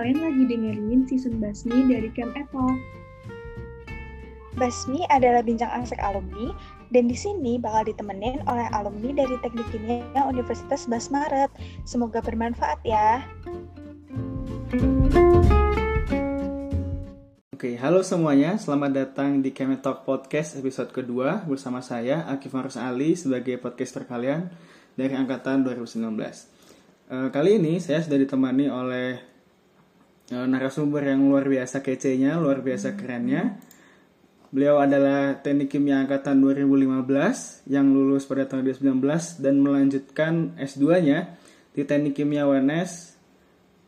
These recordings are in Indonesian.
kalian lagi dengerin season Basmi dari Camp Eto. Basmi adalah bincang asik alumni dan di sini bakal ditemenin oleh alumni dari Teknik Kimia Universitas Basmaret. Semoga bermanfaat ya. Oke, halo semuanya. Selamat datang di Kemet Talk Podcast episode kedua bersama saya Akif Marus Ali sebagai podcaster kalian dari angkatan 2019. Uh, kali ini saya sudah ditemani oleh narasumber yang luar biasa kece-nya, luar biasa kerennya. Beliau adalah teknik kimia angkatan 2015 yang lulus pada tahun 2019 dan melanjutkan S2-nya di teknik kimia UNS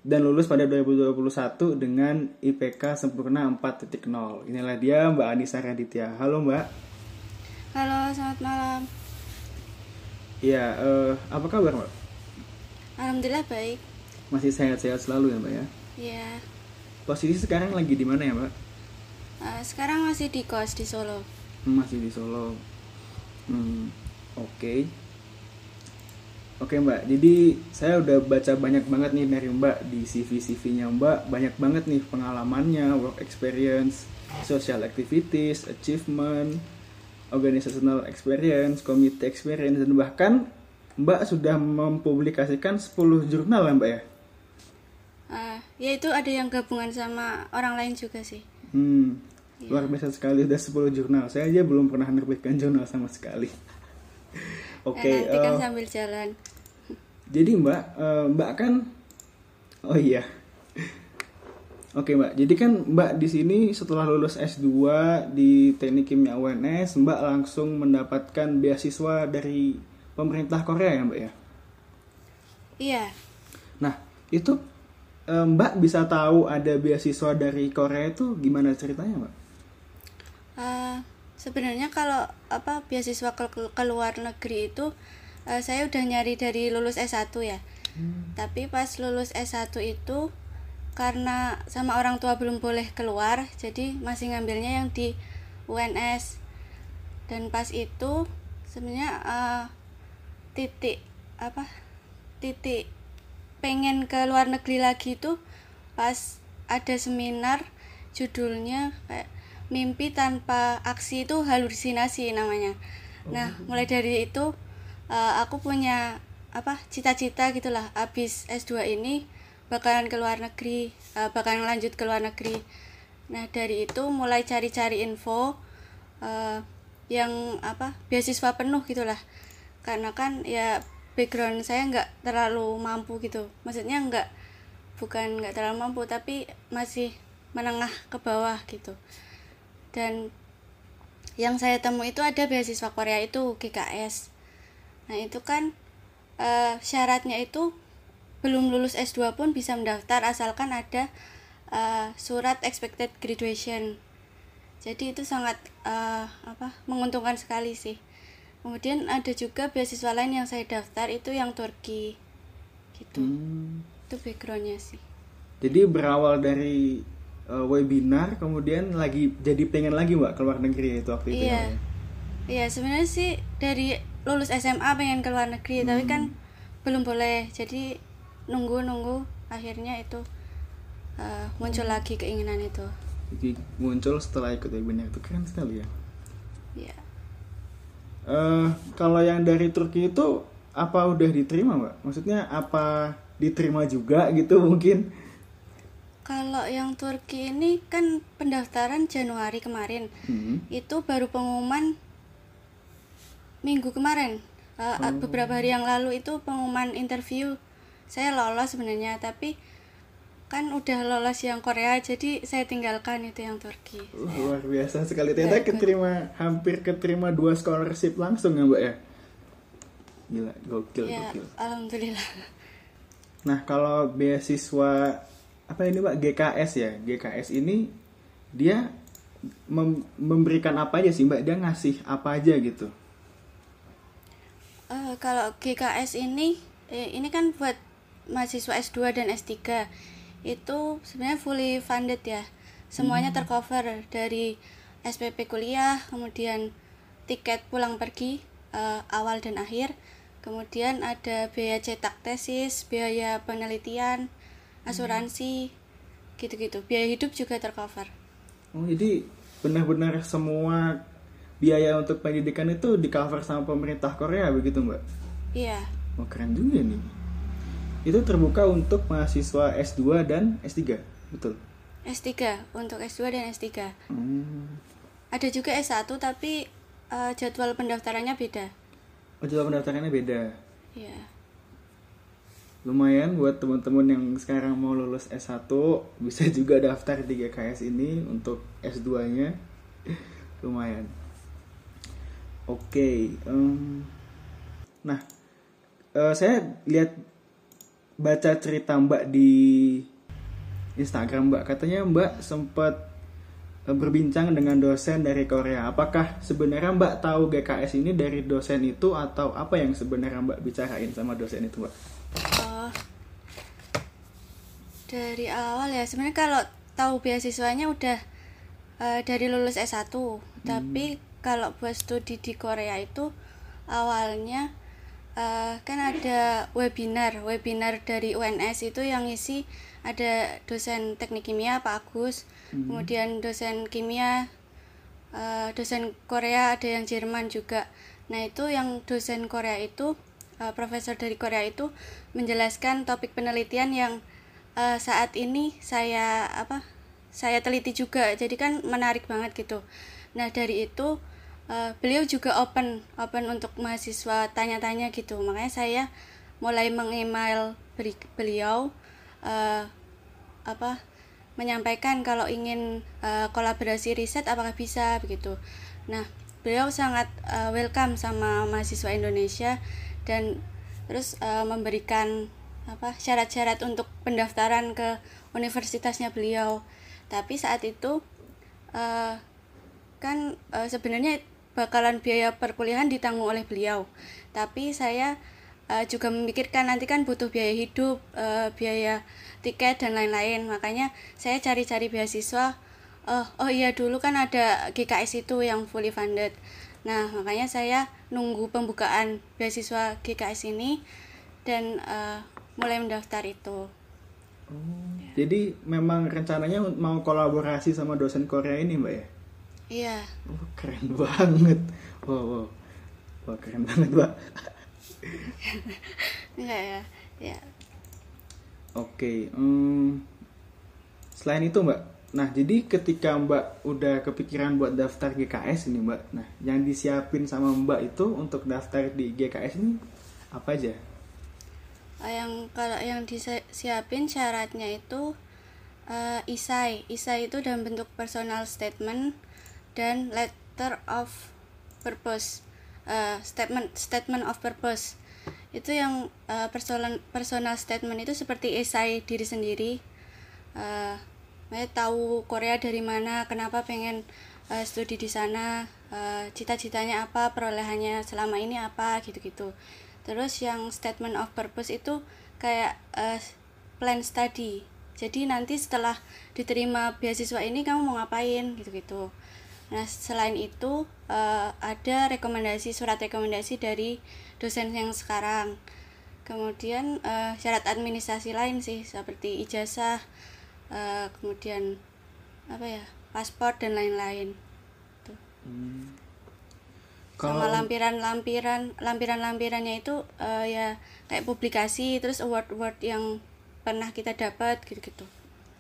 dan lulus pada 2021 dengan IPK sempurna 4.0. Inilah dia Mbak Anissa Raditya. Halo Mbak. Halo, selamat malam. Iya, uh, apa kabar Mbak? Alhamdulillah baik. Masih sehat-sehat selalu ya Mbak ya? Iya. Posisi sekarang lagi di mana ya Mbak? Uh, sekarang masih di kos di Solo. Masih di Solo. Hmm, oke. Okay. Oke Mbak, jadi saya udah baca banyak banget nih dari Mbak di CV-CV-nya Mbak, banyak banget nih pengalamannya, work experience, social activities, achievement, organizational experience, committee experience, dan bahkan Mbak sudah mempublikasikan 10 jurnal ya Mbak ya? Ya itu ada yang gabungan sama orang lain juga sih. Hmm, ya. luar biasa sekali udah 10 jurnal. Saya aja belum pernah menerbitkan jurnal sama sekali. Oke. Okay, nanti kan uh, sambil jalan jadi mbak uh, mbak kan oh iya Oke mbak, jadi kan mbak di sini setelah lulus S2 di Teknik Kimia UNS, mbak langsung mendapatkan beasiswa dari pemerintah Korea ya mbak ya? Iya. Nah itu eh, mbak bisa tahu ada beasiswa dari Korea itu gimana ceritanya mbak? Uh, Sebenarnya kalau apa beasiswa ke, ke luar negeri itu uh, saya udah nyari dari lulus S1 ya hmm. tapi pas lulus S1 itu karena sama orang tua belum boleh keluar jadi masih ngambilnya yang di UNS dan pas itu sebenarnya uh, titik apa titik pengen ke luar negeri lagi itu pas ada seminar judulnya kayak mimpi tanpa aksi itu halusinasi namanya. Nah oh. mulai dari itu uh, aku punya apa cita-cita gitulah. Abis S2 ini bakalan ke luar negeri uh, bakalan lanjut ke luar negeri. Nah dari itu mulai cari-cari info uh, yang apa beasiswa penuh gitulah. Karena kan ya background saya nggak terlalu mampu gitu maksudnya nggak bukan nggak terlalu mampu tapi masih menengah ke bawah gitu dan yang saya temu itu ada beasiswa Korea itu GKS Nah, itu kan uh, syaratnya itu belum lulus S2 pun bisa mendaftar asalkan ada uh, surat expected graduation. Jadi itu sangat uh, apa? menguntungkan sekali sih. Kemudian ada juga beasiswa lain yang saya daftar itu yang Turki. Gitu. Hmm. Itu backgroundnya sih. Jadi berawal dari uh, webinar kemudian lagi jadi pengen lagi Mbak keluar negeri itu waktu itu iya. ya. Iya, sebenarnya sih dari lulus SMA pengen ke luar negeri hmm. tapi kan belum boleh jadi nunggu nunggu akhirnya itu uh, muncul hmm. lagi keinginan itu jadi muncul setelah ikut webinar itu keren sekali ya Iya. Uh, kalau yang dari Turki itu apa udah diterima mbak? Maksudnya apa diterima juga gitu mungkin? Kalau yang Turki ini kan pendaftaran Januari kemarin, hmm. itu baru pengumuman minggu kemarin uh, oh. beberapa hari yang lalu itu pengumuman interview saya lolos sebenarnya tapi kan udah lolos yang Korea jadi saya tinggalkan itu yang Turki. Luar biasa sekali. Ternyata keterima hampir keterima dua scholarship langsung ya mbak ya? Gila gokil ya, gokil. alhamdulillah. Nah kalau beasiswa apa ini mbak? GKS ya? GKS ini dia mem memberikan apa aja sih mbak? Dia ngasih apa aja gitu? Uh, kalau GKS ini eh, ini kan buat mahasiswa S2 dan S3 itu sebenarnya fully funded ya semuanya hmm. tercover dari SPP kuliah kemudian tiket pulang pergi uh, awal dan akhir kemudian ada biaya cetak tesis biaya penelitian asuransi gitu-gitu biaya hidup juga tercover Oh, jadi benar-benar semua biaya untuk pendidikan itu di cover sama pemerintah Korea begitu, Mbak? iya Oh, keren juga nih. Itu terbuka untuk mahasiswa S2 dan S3, betul? S3 untuk S2 dan S3 Hmm. ada juga S1 tapi eh, jadwal pendaftarannya beda Oh, jadwal pendaftarannya beda. iya Lumayan buat teman-teman yang sekarang mau lulus S1 bisa juga daftar di GKS ini untuk S2-nya. Lumayan. Oke, em, nah eh, saya lihat baca cerita Mbak di Instagram Mbak katanya Mbak sempat eh, berbincang dengan dosen dari Korea. Apakah sebenarnya Mbak tahu GKS ini dari dosen itu atau apa yang sebenarnya Mbak bicarain sama dosen itu Mbak? Oh, dari awal ya sebenarnya kalau tahu beasiswanya udah eh, dari lulus S1 tapi kalau buat studi di Korea itu awalnya eh, kan ada webinar webinar dari UNS itu yang isi ada dosen teknik kimia Pak Agus kemudian dosen kimia eh, dosen Korea ada yang Jerman juga. Nah itu yang dosen Korea itu eh, profesor dari Korea itu menjelaskan topik penelitian yang eh, saat ini saya apa saya teliti juga. Jadi kan menarik banget gitu. Nah dari itu eh, beliau juga open open untuk mahasiswa tanya-tanya gitu. Makanya saya mulai mengemail beri- beliau eh, apa menyampaikan kalau ingin eh, kolaborasi riset apakah bisa begitu. Nah beliau sangat eh, welcome sama mahasiswa Indonesia dan terus eh, memberikan apa syarat-syarat untuk pendaftaran ke universitasnya beliau. Tapi saat itu eh, kan eh, sebenarnya bakalan biaya perkuliahan ditanggung oleh beliau. Tapi saya eh, juga memikirkan nanti kan butuh biaya hidup eh, biaya tiket dan lain-lain. Makanya saya cari-cari beasiswa. Oh oh iya dulu kan ada GKS itu yang fully funded. Nah makanya saya nunggu pembukaan beasiswa GKS ini dan eh, mulai mendaftar itu. Jadi memang rencananya mau kolaborasi sama dosen Korea ini mbak ya? Iya Oh, keren banget. Wow, wow. Wah, keren banget mbak. enggak ya ya Oke, hmm, selain itu mbak, nah jadi ketika mbak udah kepikiran buat daftar GKS ini mbak, nah yang disiapin sama mbak itu untuk daftar di GKS ini apa aja? Eh, yang kalau yang disiapin syaratnya itu eh, isai isai itu dalam bentuk personal statement dan letter of purpose Eh, statement statement of purpose. Itu yang eh, personal personal statement itu seperti esai diri sendiri. Makanya tahu Korea dari mana kenapa pengen eh, studi di sana eh, cita-citanya apa perolehannya selama ini apa gitu-gitu. Terus yang statement of purpose itu kayak eh, plan study. Jadi nanti setelah diterima beasiswa ini kamu mau ngapain gitu-gitu nah selain itu eh, ada rekomendasi surat rekomendasi dari dosen yang sekarang. Kemudian eh, syarat administrasi lain sih seperti ijazah eh, kemudian apa ya paspor dan lain-lain. Tuh. sama lampiran-lampiran lampiran-lampirannya itu eh, ya kayak publikasi terus award-award yang pernah kita dapat gitu-gitu.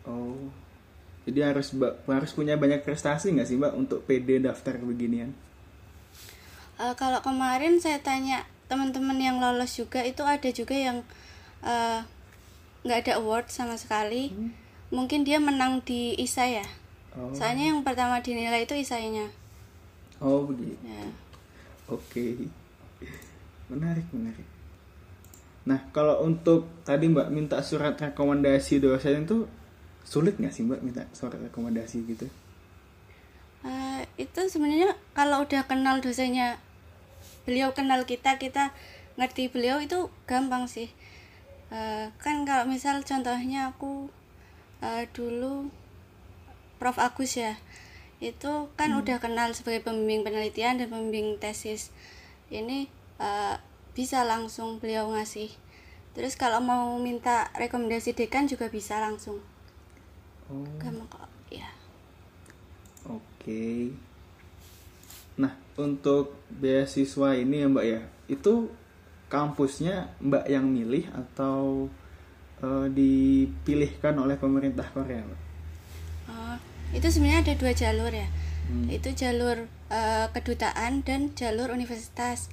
Oh, jadi harus harus punya banyak prestasi nggak sih mbak untuk PD daftar beginian? Eh, kalau kemarin saya tanya teman-teman yang lolos juga itu ada juga yang eh, nggak ada award sama sekali. Mungkin dia menang di ISA ya? Oh, soalnya yang pertama dinilai itu isainya oh begitu. ya. Oke, menarik menarik. Nah kalau untuk tadi mbak minta surat rekomendasi dosen itu sulit nggak sih mbak minta surat rekomendasi gitu? Eh, itu sebenarnya kalau udah kenal dosennya beliau kenal kita kita ngerti beliau itu gampang sih. Eh, kan kalau misal contohnya aku eh, dulu Prof. Agus ya itu kan udah kenal sebagai pembimbing penelitian dan pembimbing tesis. Ini eh, bisa langsung beliau ngasih. Terus kalau mau minta rekomendasi dekan juga bisa langsung Oh, gampang kok ya oke. Nah, untuk beasiswa ini ya Mbak ya, itu kampusnya Mbak yang milih atau eh, dipilihkan oleh pemerintah Korea, Mbak? oh, itu sebenarnya ada dua jalur ya Hmm. itu jalur eh, kedutaan dan jalur universitas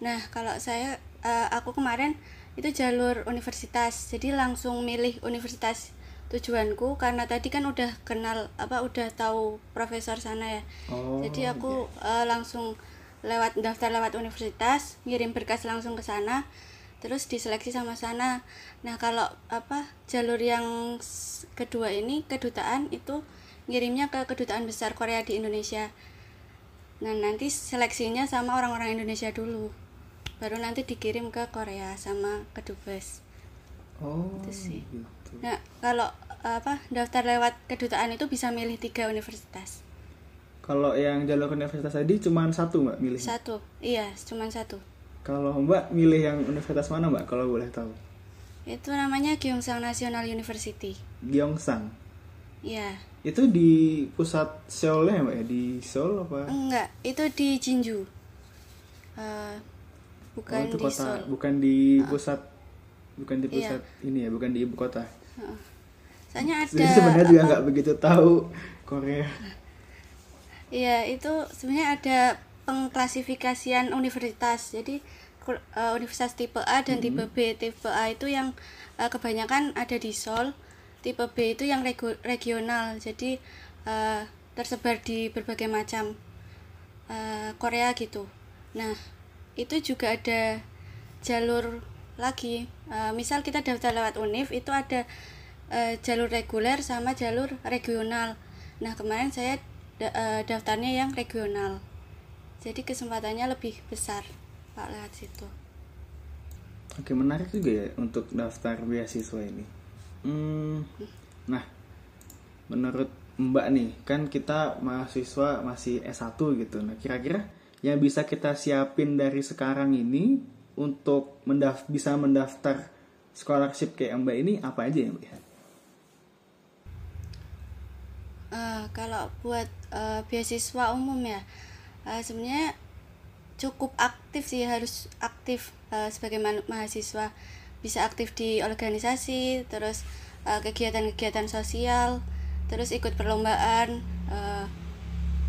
nah kalau saya eh, aku kemarin itu jalur universitas jadi langsung milih universitas tujuanku karena tadi kan udah kenal apa udah tahu profesor sana ya. Oh, jadi aku eh, langsung lewat daftar lewat universitas ngirim berkas langsung ke sana terus diseleksi sama sana. Nah kalau apa jalur yang kedua ini kedutaan itu ngirimnya ke kedutaan besar Korea di Indonesia. Nah nanti seleksinya sama orang-orang Indonesia dulu. Baru nanti dikirim ke Korea sama kedubes Oh, Itu sih. gitu. Nah kalau apa daftar lewat kedutaan itu bisa milih tiga universitas Kalau yang jalur universitas tadi cuma satu Mbak milih. satu iya cuma satu Kalau Mbak milih yang universitas mana Mbak kalau boleh tahu? Itu namanya Gyeongsang National University. Gyeongsang. Ya, Itu di pusat Seoul ya Mbak ya? Di Seoul apa? enggak, itu di Jinju. Eh, bukan oh, itu di kota, Seoul. bukan di pusat bukan di Iya. pusat ini ya, bukan di ibu kota. Soalnya ada Jadi sebenarnya juga nggak begitu tahu Korea. Iya, itu sebenarnya ada pengklasifikasian universitas. Jadi eh, universitas tipe A dan tipe B. Tipe A itu yang eh, kebanyakan ada di Seoul. Tipe B itu yang regu- regional. Jadi eh, tersebar di berbagai macam Korea gitu. Nah, itu juga ada jalur lagi. Eh, misal kita daftar lewat UNIF itu ada eh, jalur reguler sama jalur regional. Nah, kemarin saya da- eh, daftarnya yang regional. Jadi kesempatannya lebih besar Pak lewat situ. Oke menarik juga ya untuk daftar beasiswa ini. Hmm, nah, menurut Mbak nih kan kita mahasiswa masih S1 gitu. Nah kira-kira yang bisa kita siapin dari sekarang ini untuk mendaf bisa mendaftar scholarship kayak Mbak ini apa aja ya Mbak? Eh, kalau buat eh, beasiswa umum ya, eh, sebenarnya cukup aktif sih harus aktif eh, sebagai ma- mahasiswa. Bisa aktif di organisasi terus kegiatan-kegiatan sosial terus ikut perlombaan eh,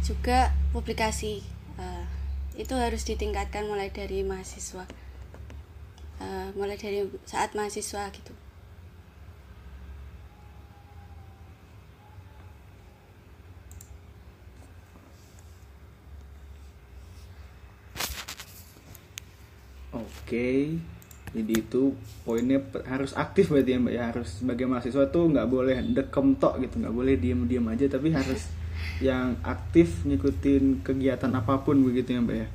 juga publikasi. Eh, itu harus ditingkatkan mulai dari mahasiswa Eh, mulai dari saat mahasiswa gitu. Oke, jadi itu poinnya harus aktif berarti ya mbak ya. Harus sebagai mahasiswa tuh nggak boleh dekem tok gitu nggak boleh diem-diem aja tapi harus yang aktif ngikutin kegiatan apa pun begitu ya mbak ya.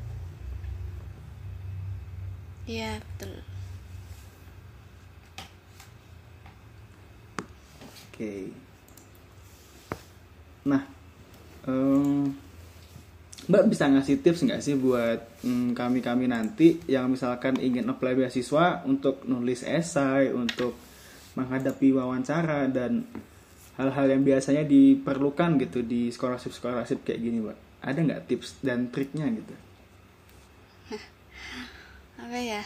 iya betul Oke. Nah, em, Mbak bisa ngasih tips nggak sih buat mm, kami-kami nanti yang misalkan ingin apply beasiswa untuk nulis esai, untuk menghadapi wawancara dan hal-hal yang biasanya diperlukan gitu di scholarship-scholarship kayak gini, Mbak. Ada nggak tips dan triknya gitu? apa ya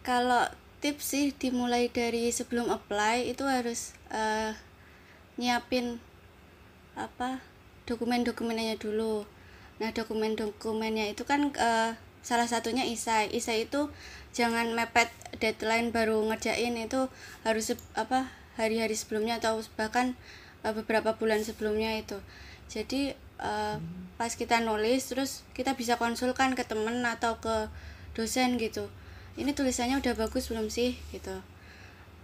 kalau tips sih dimulai dari sebelum apply itu harus eh, nyiapin apa dokumen-dokumennya dulu. Nah dokumen-dokumennya itu kan eh, salah satunya isai isai itu jangan mepet deadline baru ngerjain itu harus apa hari-hari sebelumnya atau bahkan eh, beberapa bulan sebelumnya itu. Jadi eh, pas kita nulis terus kita bisa konsulkan ke temen atau ke dosen gitu ini tulisannya udah bagus belum sih? Gitu.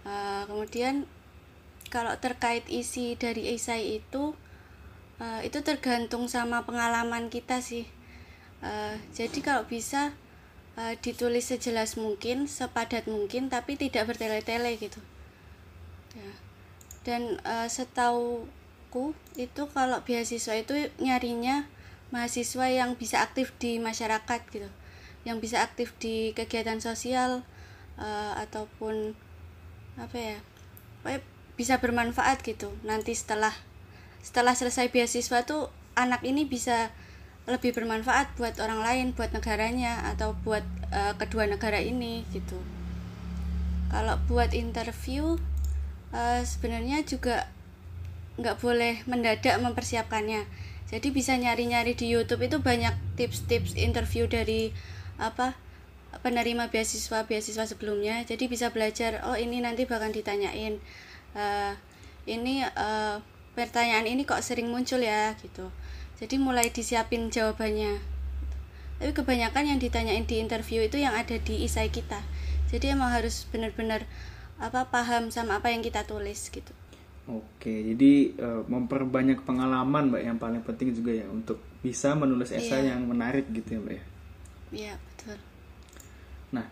Eh, kemudian kalau terkait isi dari esai itu eh, itu tergantung sama pengalaman kita sih. Eh, jadi kalau bisa eh, ditulis sejelas mungkin sepadat mungkin tapi tidak bertele-tele gitu. Ya. dan eh, setauku itu kalau beasiswa itu nyarinya mahasiswa yang bisa aktif di masyarakat gitu yang bisa aktif di kegiatan sosial eh, ataupun apa ya bisa bermanfaat gitu. Nanti setelah setelah selesai beasiswa tuh anak ini bisa lebih bermanfaat buat orang lain buat negaranya atau buat uh, kedua negara ini gitu. Kalau buat interview uh, sebenarnya juga nggak boleh mendadak mempersiapkannya. Jadi bisa nyari-nyari di YouTube itu banyak tips-tips interview dari apa penerima beasiswa beasiswa sebelumnya. Jadi bisa belajar oh ini nanti bakal ditanyain uh, ini uh, pertanyaan ini kok sering muncul ya gitu. Jadi mulai disiapin jawabannya. Tapi kebanyakan yang ditanyain di interview itu yang ada di isai kita. Jadi emang harus benar-benar apa paham sama apa yang kita tulis gitu. Oke jadi uh, memperbanyak pengalaman mbak yang paling penting juga ya untuk bisa menulis esai yeah. yang menarik gitu ya mbak ya iya betul. Nah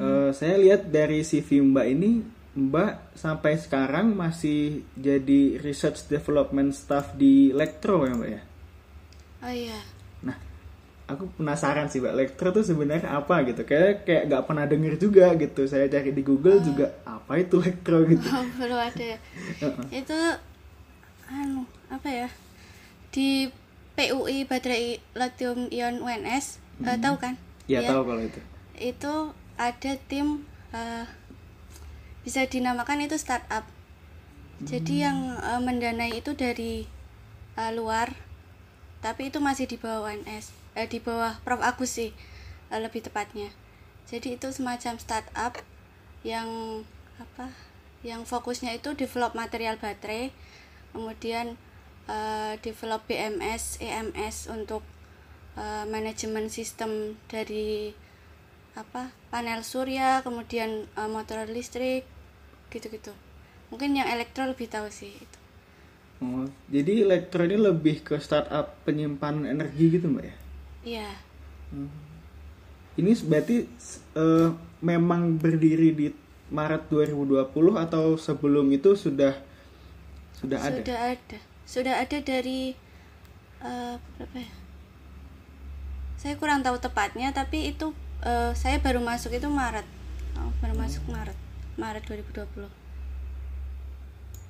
uh, saya lihat dari CV mbak ini mbak sampai sekarang masih jadi research development staff di Lektro ya mbak ya? Oh iya. Nah aku penasaran sih mbak. Lektro tuh sebenarnya apa gitu? Kayak kayak nggak pernah denger juga gitu. Saya cari di Google oh. juga apa itu Lektro gitu? Oh, belum ada. Ya. itu anu apa ya? Di PUI baterai lithium ion UNS mm -hmm. uh, tahu kan? Ya, ya tahu kalau itu. Itu ada tim uh, bisa dinamakan itu startup. Hmm. Jadi yang uh, mendanai itu dari uh, luar, tapi itu masih di bawah UNS, uh, di bawah Prof Agus sih uh, lebih tepatnya. Jadi itu semacam startup yang apa? Yang fokusnya itu develop material baterai, kemudian uh, develop BMS, EMS untuk uh, manajemen sistem dari apa panel surya, kemudian uh, motor listrik, gitu-gitu. Mungkin yang elektro lebih tahu sih itu. Oh, jadi elektro ini lebih ke startup penyimpanan energi gitu mbak ya? Iya. Hmm. Ini berarti uh, memang berdiri di Maret 2020 atau sebelum itu sudah sudah, sudah ada? Sudah ada sudah ada dari uh, berapa ya? Saya kurang tahu tepatnya tapi itu uh, saya baru masuk itu Maret. Oh, baru masuk Maret. Maret 2020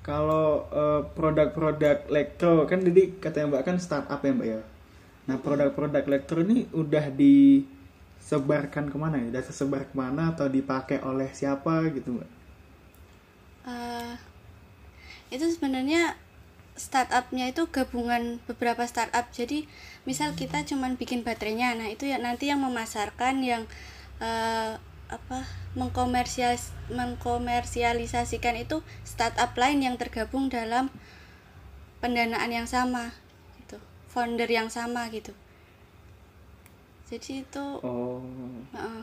kalau uh, produk-produk elektro kan jadi katanya mbak kan startup ya mbak ya? Nah produk-produk elektro ini udah disebarkan ke mana ya? Udah tersebar ke mana atau dipakai oleh siapa gitu mbak? Uh, itu sebenarnya startupnya itu gabungan beberapa startup. Jadi misal kita cuman bikin baterainya nah itu ya nanti yang memasarkan yang uh, apa mengkomersialis mengkomersialisasikan itu startup lain yang tergabung dalam pendanaan yang sama gitu. Founder yang sama gitu. Jadi itu oh. uh,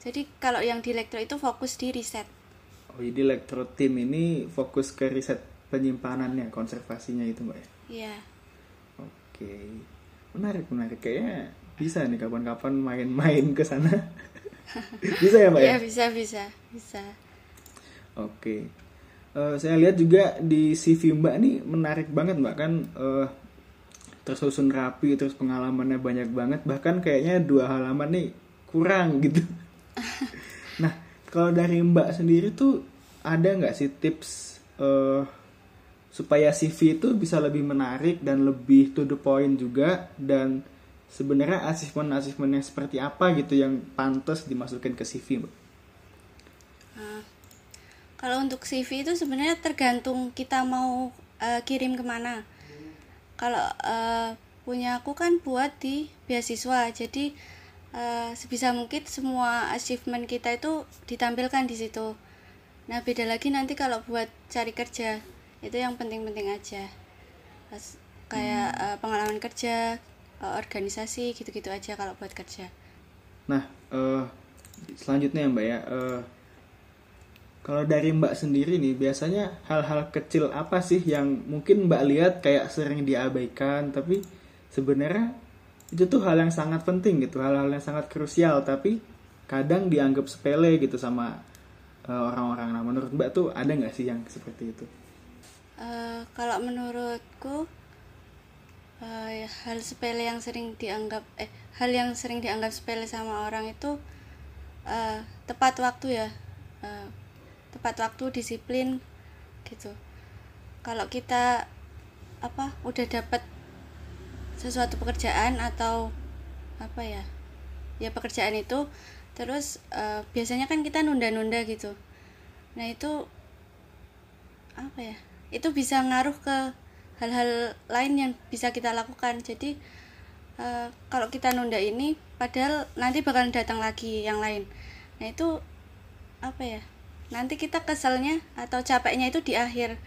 jadi kalau yang di elektro itu fokus di riset. Oh jadi elektro tim ini fokus ke riset penyimpanannya konservasinya itu mbak ya? Iya. Oke. Menarik menarik. Kayaknya bisa nih kapan-kapan main-main ke sana. Bisa ya mbak ya? Iya bisa bisa bisa. Oke. Uh, saya lihat juga di CV mbak nih menarik banget mbak. Kan uh, tersusun rapi terus pengalamannya banyak banget. Bahkan kayaknya dua halaman nih kurang gitu. Nah kalau dari mbak sendiri tuh ada nggak sih tips uh, supaya CV itu bisa lebih menarik dan lebih to the point juga dan sebenarnya asesmen yang seperti apa gitu yang pantas dimasukkan ke CV mbak? Uh, kalau untuk CV itu sebenarnya tergantung kita mau uh, kirim ke mana. Kalau uh, punya aku kan buat di beasiswa, jadi uh, sebisa mungkin semua achievement kita itu ditampilkan di situ. Nah beda lagi nanti kalau buat cari kerja itu yang penting-penting aja. Pas, kayak hmm. uh, pengalaman kerja uh, organisasi gitu-gitu aja kalau buat kerja. Nah uh, selanjutnya ya mbak ya uh, kalau dari mbak sendiri nih biasanya hal-hal kecil apa sih yang mungkin mbak lihat kayak sering diabaikan tapi sebenarnya itu tuh hal yang sangat penting gitu hal-hal yang sangat krusial tapi kadang dianggap sepele gitu sama orang-orang. Nah menurut mbak tuh ada nggak sih yang seperti itu uh, kalau menurutku uh, hal sepele yang sering dianggap eh hal yang sering dianggap sepele sama orang itu uh, tepat waktu ya. Uh, tepat waktu disiplin gitu. Kalau kita apa udah dapat sesuatu pekerjaan atau apa ya ya pekerjaan itu terus uh, biasanya kan kita nunda-nunda gitu. Nah itu apa ya itu bisa ngaruh ke hal-hal lain yang bisa kita lakukan. Jadi uh, kalau kita nunda ini padahal nanti bakalan datang lagi yang lain. Nah itu apa ya? Nanti kita keselnya atau capeknya itu di akhir.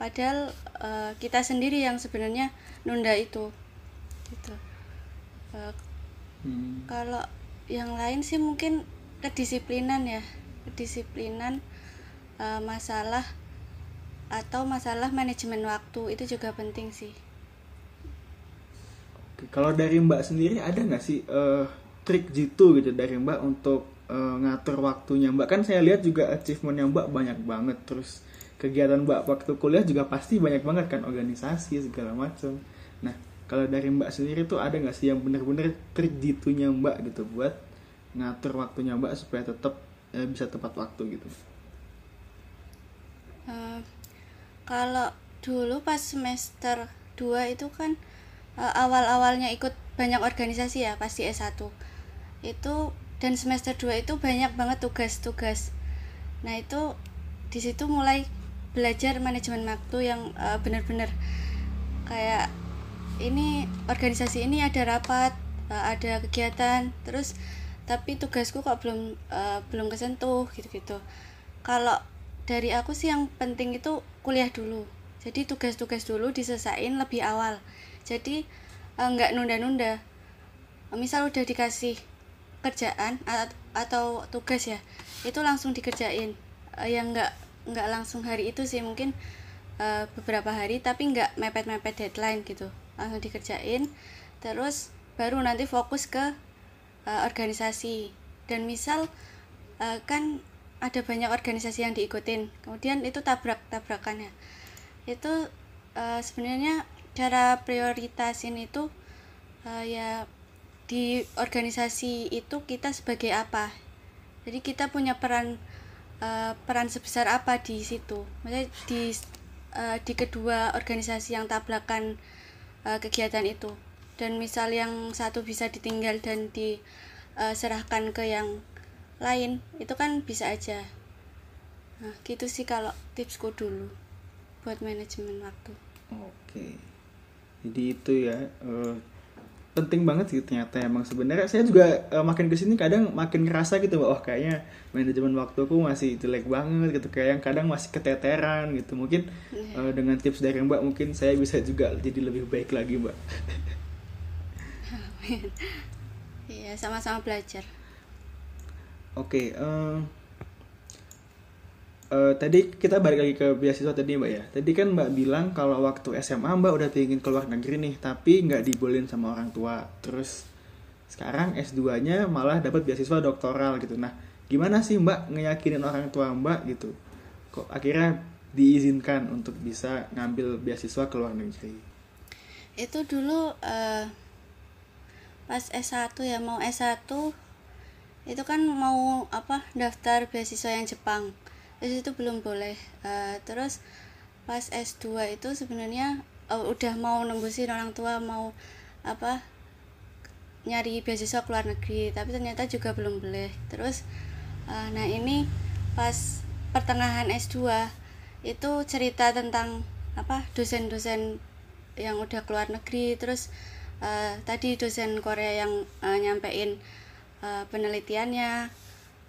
Padahal uh, kita sendiri yang sebenarnya nunda itu. Gitu. Uh, hmm. kalau yang lain sih mungkin kedisiplinan ya. Kedisiplinan uh, masalah atau masalah manajemen waktu itu juga penting sih. Oke, kalau dari mbak sendiri ada nggak sih uh, trik jitu gitu dari mbak untuk uh, ngatur waktunya? Mbak kan saya lihat juga achievement yang mbak banyak banget. Terus kegiatan mbak waktu kuliah juga pasti banyak banget kan organisasi segala macam nah kalau dari mbak sendiri tuh ada nggak sih yang bener-bener trik jitunya mbak gitu buat ngatur waktunya mbak supaya tetap eh, bisa tepat waktu gitu? Uh, kalau dulu pas semester 2 itu kan uh, awal-awalnya ikut banyak organisasi ya pasti S1 itu dan semester 2 itu banyak banget tugas-tugas. Nah itu di situ mulai belajar manajemen waktu yang uh, benar-benar kayak ini organisasi ini ada rapat uh, ada kegiatan terus tapi tugasku kok belum uh, belum kesentuh gitu-gitu. Kalau dari aku sih yang penting itu kuliah dulu. Jadi tugas-tugas dulu diselesain lebih awal. Jadi uh, nggak nunda-nunda. Misal udah dikasih kerjaan atau tugas ya itu langsung dikerjain. Uh, yang nggak nggak langsung hari itu sih mungkin uh, beberapa hari tapi nggak mepet-mepet deadline gitu. Langsung dikerjain terus baru nanti fokus ke uh, organisasi. Dan misal uh, kan ada banyak organisasi yang diikutin. Kemudian itu tabrak tabrakannya itu uh, sebenarnya cara prioritasin itu uh, ya di organisasi itu kita sebagai apa. Jadi kita punya peran uh, peran sebesar apa di situ. Maksudnya di uh, di kedua organisasi yang tabrakan uh, kegiatan itu. Dan misal yang satu bisa ditinggal dan diserahkan ke yang lain. Itu kan bisa aja. Nah gitu sih kalau tipsku dulu buat manajemen waktu. Oke. Jadi itu ya uh, penting banget sih ternyata emang sebenarnya. Saya juga uh, makin ke sini kadang makin ngerasa gitu bahwa oh, kayaknya manajemen waktuku masih jelek banget gitu. Kayak yang kadang masih keteteran gitu. Mungkin yeah. uh, dengan tips dari mbak mungkin saya bisa juga jadi lebih baik lagi mbak. Iya sama-sama belajar oke okay, uh, uh, tadi kita balik lagi ke beasiswa tadi mbak ya. Tadi kan mbak bilang kalau waktu SMA mbak udah pengen keluar negeri nih tapi nggak dibolehin sama orang tua. Terus sekarang S2 nya malah dapat beasiswa doktoral gitu. Nah gimana sih mbak ngeyakinin orang tua mbak gitu? Kok akhirnya diizinkan untuk bisa ngambil beasiswa ke luar negeri? Itu dulu uh, pas S1 ya mau S1 itu kan mau apa daftar beasiswa yang Jepang. Terus itu belum boleh. Uh, terus pas S2 itu sebenarnya uh, udah mau nembusin orang tua mau apa nyari beasiswa ke luar negeri tapi ternyata juga belum boleh. Terus uh, nah ini pas pertengahan S2 itu cerita tentang apa dosen-dosen yang udah keluar negeri. Terus uh, tadi dosen Korea yang uh, nyampein uh, penelitiannya.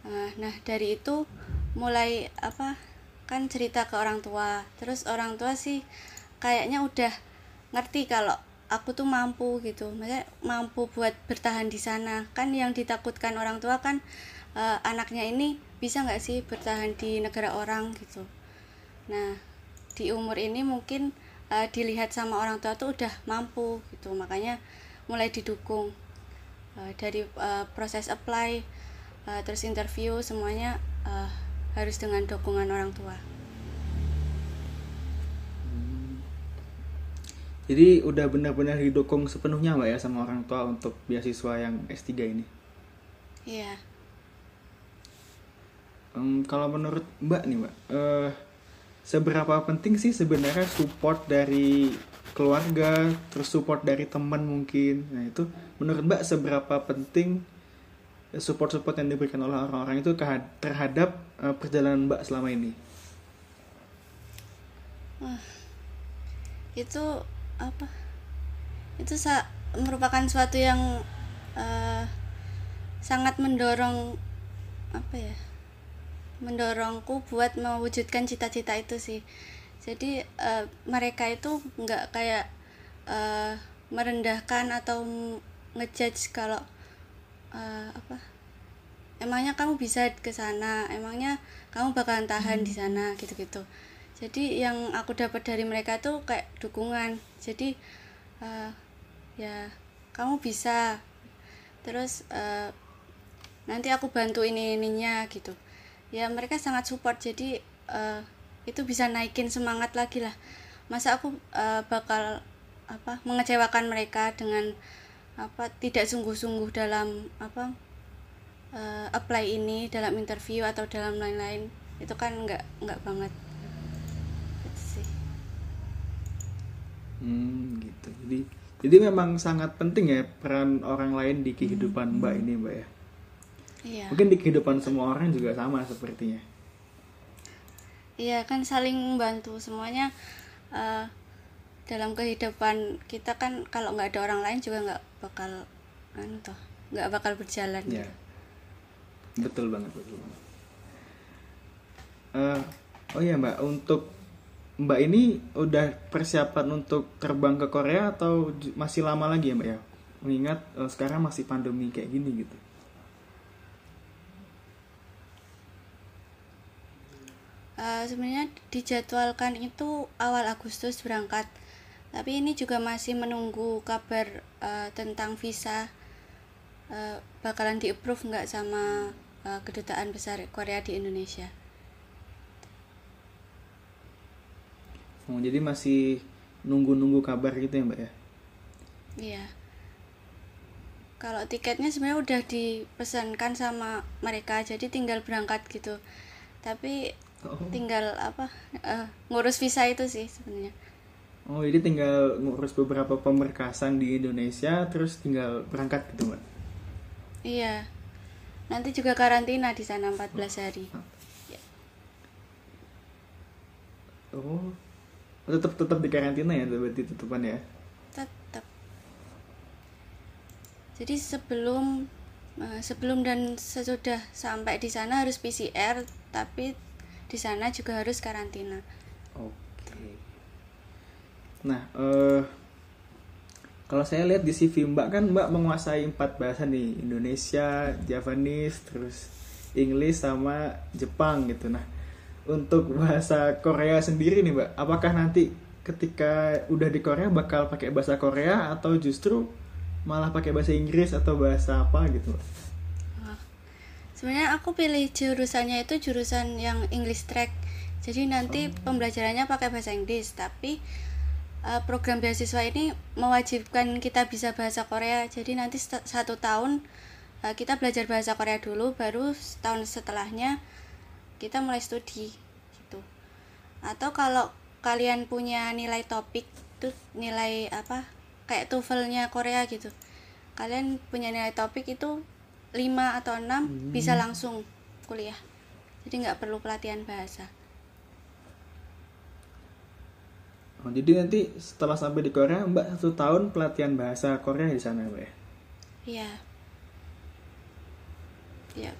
Uh, nah dari itu mulai apa kan cerita ke orang tua. Terus orang tua sih kayaknya udah ngerti kalau aku tuh mampu gitu. Maksudnya mampu buat bertahan di sana. Kan yang ditakutkan orang tua kan uh, anaknya ini bisa nggak sih bertahan di negara orang gitu. Nah di umur ini mungkin uh, dilihat sama orang tua tuh udah mampu gitu. Makanya mulai didukung uh, dari uh, proses apply uh, terus interview semuanya uh, harus dengan dukungan orang tua. Hmm. Jadi udah benar-benar didukung sepenuhnya mbak ya sama orang tua untuk beasiswa yang S3 ini? Iya. Em, kalau menurut Mbak nih Mbak, eh, seberapa penting sih sebenarnya support dari keluarga, terus support dari teman mungkin. Nah itu menurut Mbak seberapa penting support-support yang diberikan oleh orang-orang itu terhadap eh, perjalanan Mbak selama ini? itu apa itu sa- merupakan suatu yang eh, sangat mendorong apa ya mendorongku buat mewujudkan cita-cita itu sih. Jadi eh, mereka itu nggak kayak eh, merendahkan atau ngejudge kalau eh, apa emangnya kamu bisa ke sana? Emangnya kamu bakalan tahan di sana? gitu-gitu. Jadi yang aku dapat dari mereka tuh kayak dukungan. Jadi eh, ya kamu bisa. Terus eh, nanti aku bantu ini ininya gitu ya mereka sangat support. Jadi eh, itu bisa naikin semangat lagi lah. Masa aku eh, bakal apa mengecewakan mereka dengan apa tidak sungguh-sungguh dalam apa eh, apply ini dalam interview atau dalam lain-lain. Itu kan nggak nggak banget. Sih. Hmm, gitu. Jadi jadi memang sangat penting ya peran orang lain di kehidupan Mbak ini Mbak ya. Iya Mungkin di kehidupan semua orang juga sama sepertinya. iya kan saling membantu semuanya eh, dalam kehidupan kita kan kalau nggak ada orang lain juga nggak bakal anu toh nggak bakal berjalan Ya. Betul banget, betul banget. Eh, oh iya Mbak, untuk Mbak ini udah persiapan untuk terbang ke Korea atau masih lama lagi ya Mbak ya? Mengingat eh, sekarang masih pandemi kayak gini gitu. Eh, sebenarnya dijadwalkan itu awal Agustus berangkat tapi ini juga masih menunggu kabar eh, tentang visa eh, bakalan di approve nggak sama eh, kedutaan besar Korea di Indonesia Oh, jadi masih nunggu-nunggu kabar gitu ya Mbak ya? Iya. Kalau tiketnya sebenarnya udah dipesankan sama mereka, jadi tinggal berangkat gitu. Tapi Oh, tinggal apa eh, ngurus visa itu sih sebenarnya. oh jadi tinggal ngurus beberapa pemberkasan di Indonesia, terus tinggal berangkat gitu Mbak? Iya. Nanti juga karantina di sana 14 hari. Oh, tetap tetap di karantina ya berarti tutupan ya? Tetap. Jadi sebelum eh, sebelum dan sesudah sampai di sana harus PCR, tapi di sana juga harus karantina. Oke. Nah, eh kalau saya lihat di CV Mbak kan Mbak menguasai empat bahasa nih, Indonesia, Javanese, terus English sama Jepang gitu. Nah, untuk bahasa Korea sendiri nih Mbak, apakah nanti ketika udah di Korea bakal pakai bahasa Korea atau justru malah pakai bahasa Inggris atau bahasa apa gitu? Sebenarnya aku pilih jurusannya itu jurusan yang English track. Jadi nanti pembelajarannya pakai bahasa Inggris, tapi eh, program beasiswa ini mewajibkan kita bisa bahasa Korea. Jadi nanti satu tahun eh, kita belajar bahasa Korea dulu, baru tahun setelahnya kita mulai studi gitu. Atau kalau kalian punya nilai topik tuh nilai apa kayak TOEFL-nya Korea gitu. Kalian punya nilai topik itu 5 atau 6 bisa langsung kuliah. Jadi nggak perlu pelatihan bahasa. Oh, jadi nanti setelah sampai di Korea Mbak satu tahun pelatihan bahasa Korea di sana Mbak ya? Iya. Iya.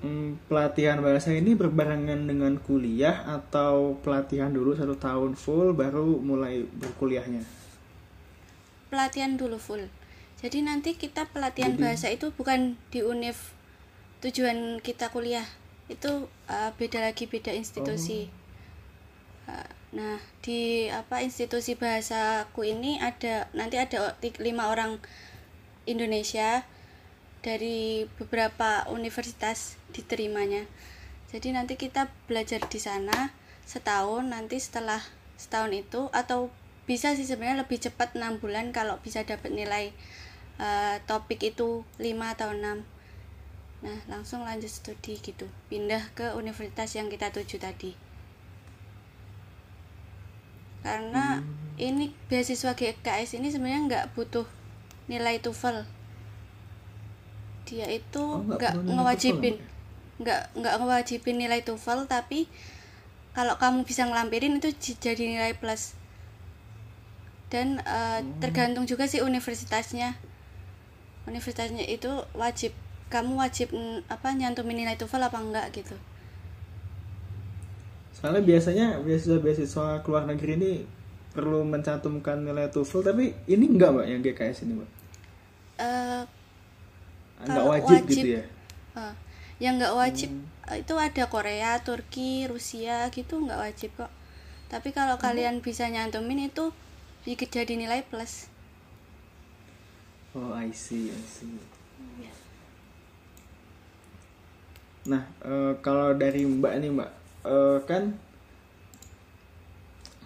Hmm, pelatihan bahasa ini berbarengan dengan kuliah atau pelatihan dulu satu tahun full baru mulai berkuliahnya? Pelatihan dulu full. Jadi nanti kita pelatihan Jadi- bahasa itu bukan di univ tujuan kita kuliah. Itu uh, beda lagi beda institusi. Uh, nah, di apa institusi bahasaku ini ada nanti ada lima orang Indonesia dari beberapa universitas diterimanya. Jadi nanti kita belajar di sana setahun nanti setelah setahun itu atau bisa sih sebenarnya lebih cepat enam bulan kalau bisa dapat nilai eh, topik itu 5 atau 6 nah langsung lanjut studi gitu. Pindah ke universitas yang kita tuju tadi. Karena Hmm. ini beasiswa GKS ini sebenarnya nggak butuh nilai TOEFL. Dia itu Oh, nggak nilai ngewajibin TOEFL, nggak nggak ngewajibin nilai TOEFL tapi kalau kamu bisa ngelampirin itu jadi nilai plus. Dan eh, Hmm. tergantung juga sih universitasnya universitasnya itu wajib kamu wajib apa nyantumin nilai TOEFL apa enggak gitu Soalnya biasanya beasiswa-beasiswa ke luar negeri ini perlu mencantumkan nilai TOEFL, tapi ini enggak mbak yang GKS ini mbak? Eh, Enggak wajib, wajib, gitu ya? eh, yang nggak wajib Hmm. eh, itu ada Korea Turki Rusia gitu nggak wajib kok tapi kalau kalian bisa nyantumin itu di- jadi nilai plus Oh, I see, I see. Nah, eh, kalau dari Mbak nih Mbak, eh, kan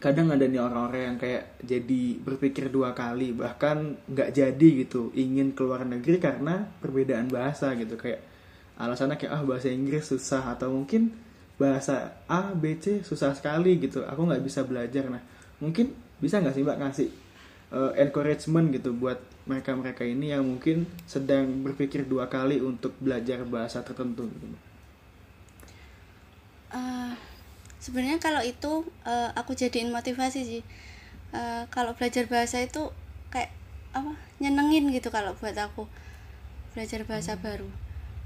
kadang ada nih orang-orang yang kayak jadi berpikir dua kali, bahkan nggak jadi gitu, ingin keluar negeri karena perbedaan bahasa gitu, kayak alasannya kayak ah bahasa Inggris susah atau mungkin bahasa A, B, C susah sekali gitu, aku nggak bisa belajar. Nah, mungkin bisa nggak sih Mbak ngasih eh, encouragement gitu buat mereka-mereka ini yang mungkin sedang berpikir dua kali untuk belajar bahasa tertentu gitu. Eh, sebenarnya kalau itu eh, aku jadiin motivasi sih. Eh, kalau belajar bahasa itu kayak apa nyenengin gitu kalau buat aku belajar bahasa baru.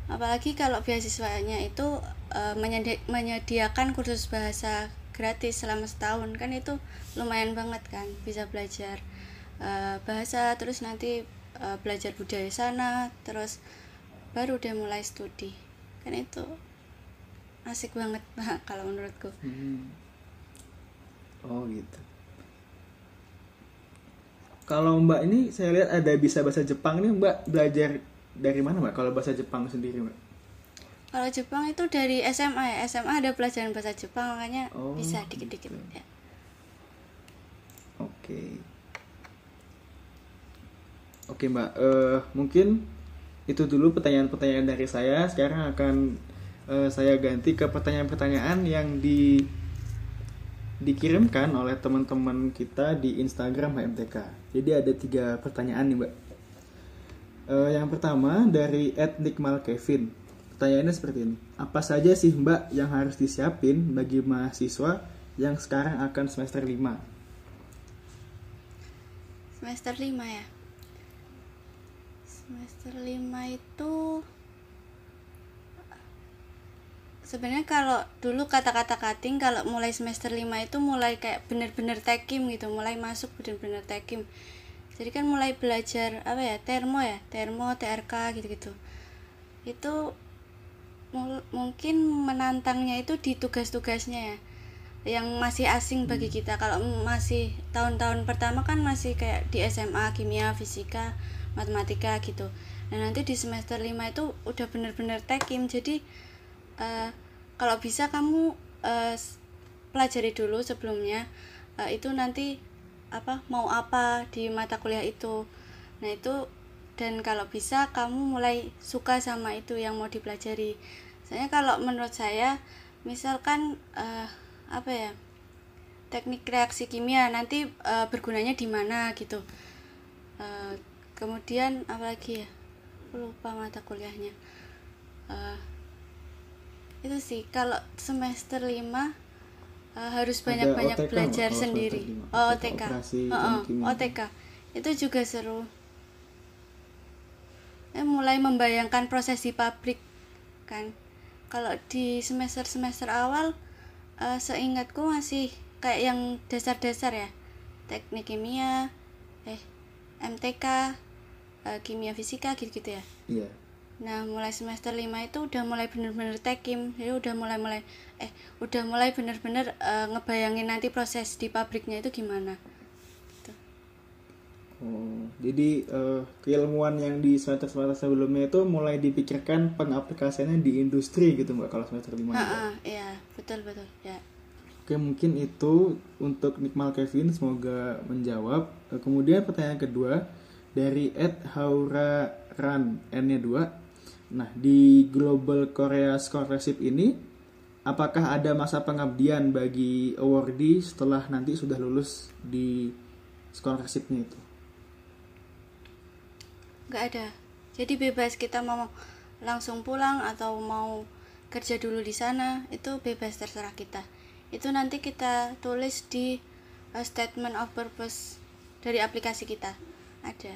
Apalagi kalau beasiswanya itu eh, menyedi- menyediakan kursus bahasa gratis selama setahun kan itu lumayan banget kan bisa belajar eh, bahasa terus nanti eh, belajar budaya sana terus baru deh mulai studi kan itu asik banget Pak, kalau menurutku Hmm. Oh gitu. Kalau Mbak ini saya lihat ada bisa bahasa Jepang nih Mbak belajar dari mana Mbak? Kalau bahasa Jepang sendiri Mbak? kalau Jepang itu dari SMA ya SMA ada pelajaran bahasa Jepang makanya Oh, bisa dikit-dikit gitu. ya. Oke. Oke Mbak, Eh, mungkin itu dulu pertanyaan-pertanyaan dari saya. Sekarang akan eh, saya ganti ke pertanyaan-pertanyaan yang di dikirimkan oleh teman-teman kita di Instagram HMTK. Jadi ada tiga pertanyaan nih Mbak. Eh, yang pertama dari @nikmal Kevin. Pertanyaannya seperti ini. Apa saja sih Mbak yang harus disiapin bagi mahasiswa yang sekarang akan semester 5? semester 5 ya semester 5 itu sebenarnya kalau dulu kata-kata cutting kalau mulai semester 5 itu mulai kayak bener-bener tekim gitu mulai masuk bener-bener tekim jadi kan mulai belajar apa ya termo ya termo TRK gitu-gitu. Itu mungkin menantangnya itu di tugas-tugasnya ya yang masih asing bagi kita. Kalau masih tahun-tahun pertama kan masih kayak di SMA kimia fisika matematika gitu. Nah nanti di semester 5 itu udah bener-bener tekim. Jadi eh, kalau bisa kamu s- pelajari dulu sebelumnya eh, itu nanti apa mau apa di mata kuliah itu. Nah itu dan kalau bisa kamu mulai suka sama itu yang mau dipelajari. Soalnya kalau menurut saya misalkan eh, apa ya teknik reaksi kimia nanti eh, bergunanya di mana gitu. Eh, kemudian apalagi ya? Aku lupa mata kuliahnya. Eh, itu sih kalau semester 5 eh, harus banyak-banyak belajar kalau sendiri. lima? oh OTK, operasi Oh, oh. OTK itu juga seru. Eh, mulai membayangkan proses di pabrik kan? Kalau di semester semester awal eh, seingatku masih kayak yang dasar-dasar ya. Teknik kimia eh MTK eh, kimia fisika gitu-gitu ya Iya. Nah, mulai semester 5 itu udah mulai bener-bener tekim. Jadi udah mulai-mulai eh udah mulai bener-bener eh, ngebayangin nanti proses di pabriknya itu gimana. Oh, jadi eh, keilmuan yang di semester-semester sebelumnya itu mulai dipikirkan pengaplikasiannya di industri gitu mbak kalau semester 5 Heeh, iya, betul betul. Ya. Oke mungkin itu untuk Nikmal Kevin semoga menjawab. Kemudian pertanyaan kedua dari Ed Haura Ran N-nya 2 Nah, di Global Korea Scholarship ini apakah ada masa pengabdian bagi awardee setelah nanti sudah lulus di scholarshipnya itu? nggak ada. Jadi bebas kita mau langsung pulang atau mau kerja dulu di sana itu bebas terserah kita. Itu nanti kita tulis di uh, statement of purpose dari aplikasi kita ada.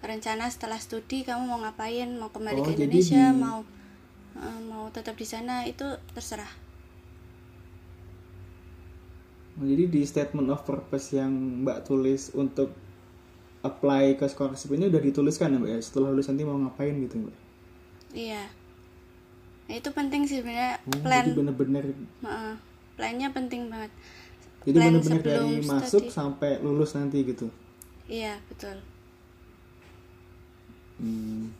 Rencana setelah studi kamu mau ngapain? Mau kembali Oh, ke Indonesia? di- mau uh, mau tetap di sana? Itu terserah. Oh, Jadi di statement of purpose yang Mbak tulis untuk apply ke scholarship ini udah dituliskan ya Mbak ya? Setelah lulus nanti mau ngapain gitu Mbak? iya. Nah, itu penting sih sebenarnya Oh, plan. jadi bener-bener uh, plannya penting banget. Jadi Plan bener-bener dari sebelum masuk sampai lulus nanti gitu. Iya betul Hmm.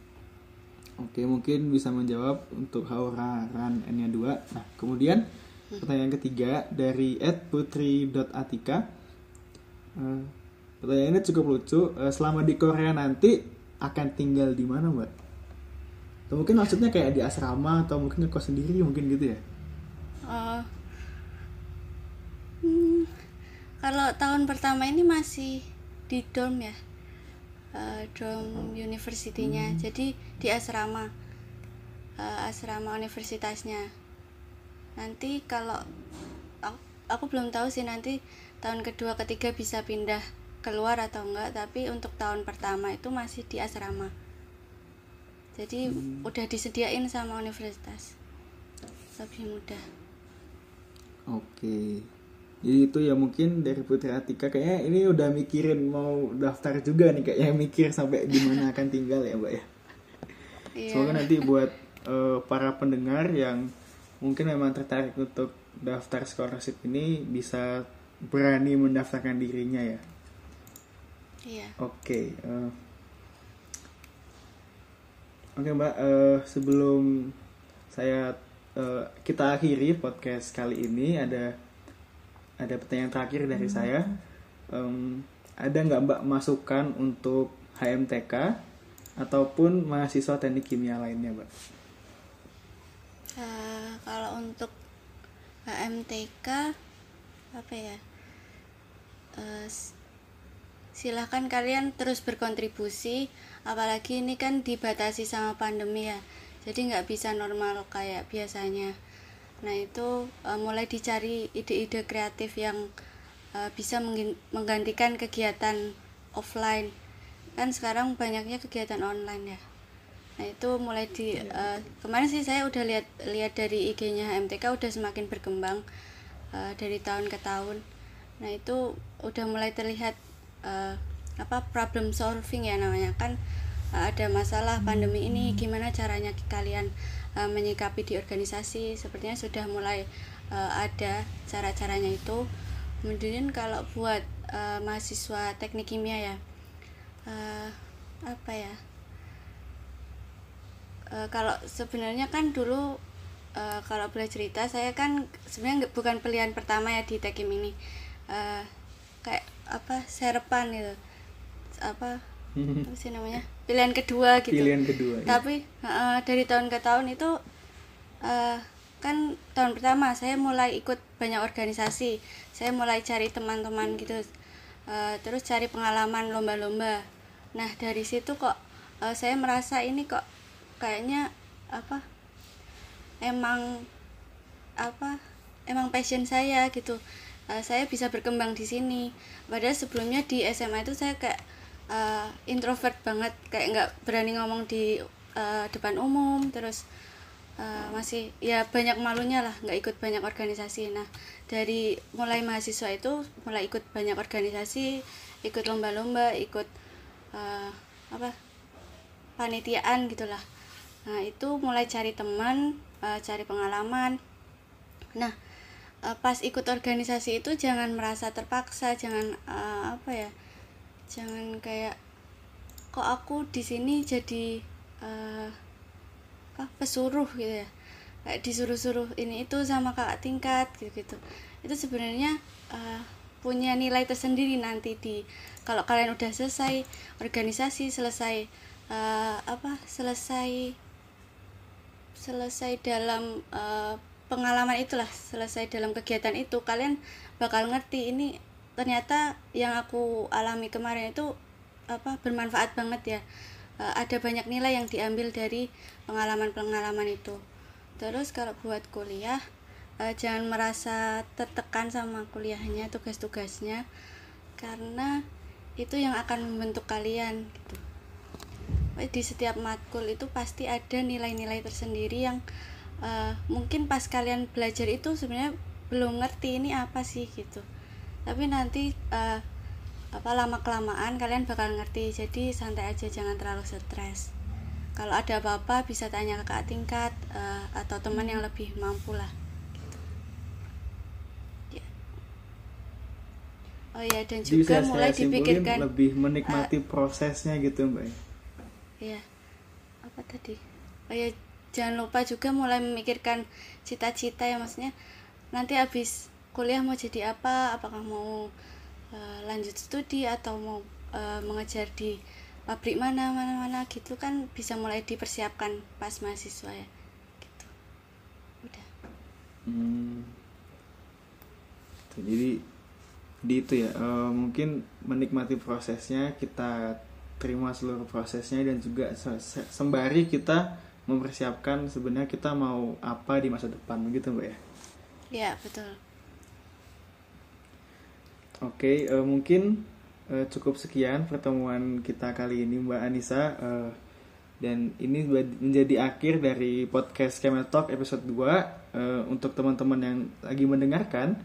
Oke, mungkin bisa menjawab untuk Haura Ran N-nya 2. Nah, kemudian pertanyaan ketiga dari @putri.atika. Eh, pertanyaan ini cukup lucu. Eh, selama di Korea nanti akan tinggal di mana, Mbak? Atau mungkin maksudnya kayak di asrama atau mungkin ngekos sendiri mungkin gitu ya? Oh. Hmm, kalau tahun pertama ini masih di dorm ya, Eh, dorm universitinya. Jadi di asrama, Eh, asrama universitasnya. Nanti kalau aku, aku belum tahu sih nanti tahun kedua ketiga bisa pindah keluar atau enggak. Tapi untuk tahun pertama itu masih di asrama. Jadi udah disediain sama universitas. Lebih mudah. Oke. Jadi itu ya mungkin dari Putri Atika kayaknya ini udah mikirin mau daftar juga nih kayaknya mikir sampai di mana akan tinggal ya, Mbak ya. Iya. Semoga nanti buat eh, para pendengar yang mungkin memang tertarik untuk daftar scholarship ini bisa berani mendaftarkan dirinya ya. Iya. Oke. eh. Oke Mbak, eh, sebelum saya eh, kita akhiri podcast kali ini ada ada pertanyaan terakhir dari saya. Em, ada nggak Mbak masukan untuk HMTK ataupun mahasiswa teknik kimia lainnya, Mbak? Eh, kalau untuk HMTK apa ya? S- silahkan kalian terus berkontribusi, apalagi ini kan dibatasi sama pandemi ya, jadi nggak bisa normal kayak biasanya. Nah itu eh, mulai dicari ide-ide kreatif yang eh, bisa menggantikan kegiatan offline. Kan sekarang banyaknya kegiatan online ya. Nah itu mulai di eh, kemarin sih saya udah lihat lihat dari IG-nya HMTK udah semakin berkembang eh, dari tahun ke tahun. Nah itu udah mulai terlihat eh, apa problem solving ya namanya kan ada masalah pandemi ini gimana caranya kalian eh, menyikapi di organisasi sepertinya sudah mulai eh, ada cara-caranya itu. Kemudian kalau buat eh, mahasiswa teknik kimia ya eh, apa ya Eh, kalau sebenarnya kan dulu eh, kalau boleh cerita saya kan sebenarnya bukan pilihan pertama ya di Tekim ini. Eh, kayak apa serapan gitu. Apa apa sih namanya pilihan kedua gitu. Pilihan kedua. ya. tapi eh, dari tahun ke tahun itu eh, kan tahun pertama saya mulai ikut banyak organisasi. Saya mulai cari teman-teman gitu. Eh, terus cari pengalaman lomba-lomba. Nah dari situ kok eh, saya merasa ini kok kayaknya apa emang apa emang passion saya gitu. Eh, saya bisa berkembang di sini. Padahal sebelumnya di SMA itu saya kayak eh, introvert banget. Kayak nggak berani ngomong di eh, depan umum terus eh, masih ya banyak malunya lah nggak ikut banyak organisasi. Nah dari mulai mahasiswa itu mulai ikut banyak organisasi ikut lomba-lomba ikut eh, apa panitiaan gitulah. Nah itu mulai cari teman eh, cari pengalaman. Nah pas ikut organisasi itu jangan merasa terpaksa jangan eh, apa ya jangan kayak kok aku di sini jadi eh, apa pesuruh gitu ya? Kayak disuruh-suruh ini itu sama kakak tingkat gitu gitu. Itu sebenarnya eh, punya nilai tersendiri nanti di kalau kalian udah selesai organisasi selesai eh, apa selesai selesai dalam uh, pengalaman itulah selesai dalam kegiatan itu kalian bakal ngerti ini ternyata yang aku alami kemarin itu apa bermanfaat banget ya. Uh, ada banyak nilai yang diambil dari pengalaman-pengalaman itu. Terus kalau buat kuliah uh, jangan merasa tertekan sama kuliahnya tugas-tugasnya karena itu yang akan membentuk kalian gitu. Di setiap matkul itu pasti ada nilai-nilai tersendiri yang uh, mungkin pas kalian belajar itu sebenarnya belum ngerti ini apa sih gitu tapi nanti uh, apa lama kelamaan kalian bakal ngerti. Jadi santai aja jangan terlalu stres. Kalau ada apa-apa bisa tanya ke kakak tingkat uh, atau teman yang lebih mampu lah. Gitu. ya. oh ya dan juga bisa mulai dipikirkan lebih menikmati prosesnya gitu mbak. Ya apa tadi? Oh ya jangan lupa juga mulai memikirkan cita-cita ya maksudnya. Nanti habis kuliah mau jadi apa apakah mau uh, lanjut studi atau mau uh, mengejar di pabrik mana mana mana gitu kan bisa mulai dipersiapkan pas mahasiswa ya gitu udah Hmm. Tuh, Jadi di itu ya eh, mungkin menikmati prosesnya kita terima seluruh prosesnya dan juga se- se- sembari kita mempersiapkan sebenarnya kita mau apa di masa depan begitu mbak ya. ya betul Oke eh, mungkin eh, cukup sekian pertemuan kita kali ini mbak Anissa eh, dan ini menjadi akhir dari podcast Kemet Talk episode 2 Eh, untuk teman-teman yang lagi mendengarkan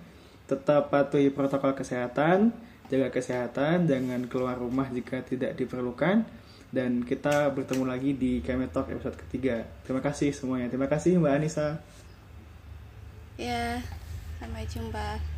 tetap patuhi protokol kesehatan jaga kesehatan jangan keluar rumah jika tidak diperlukan dan kita bertemu lagi di Kemet Talk episode ketiga. Terima kasih semuanya. Terima kasih mbak Anissa. Ya sampai jumpa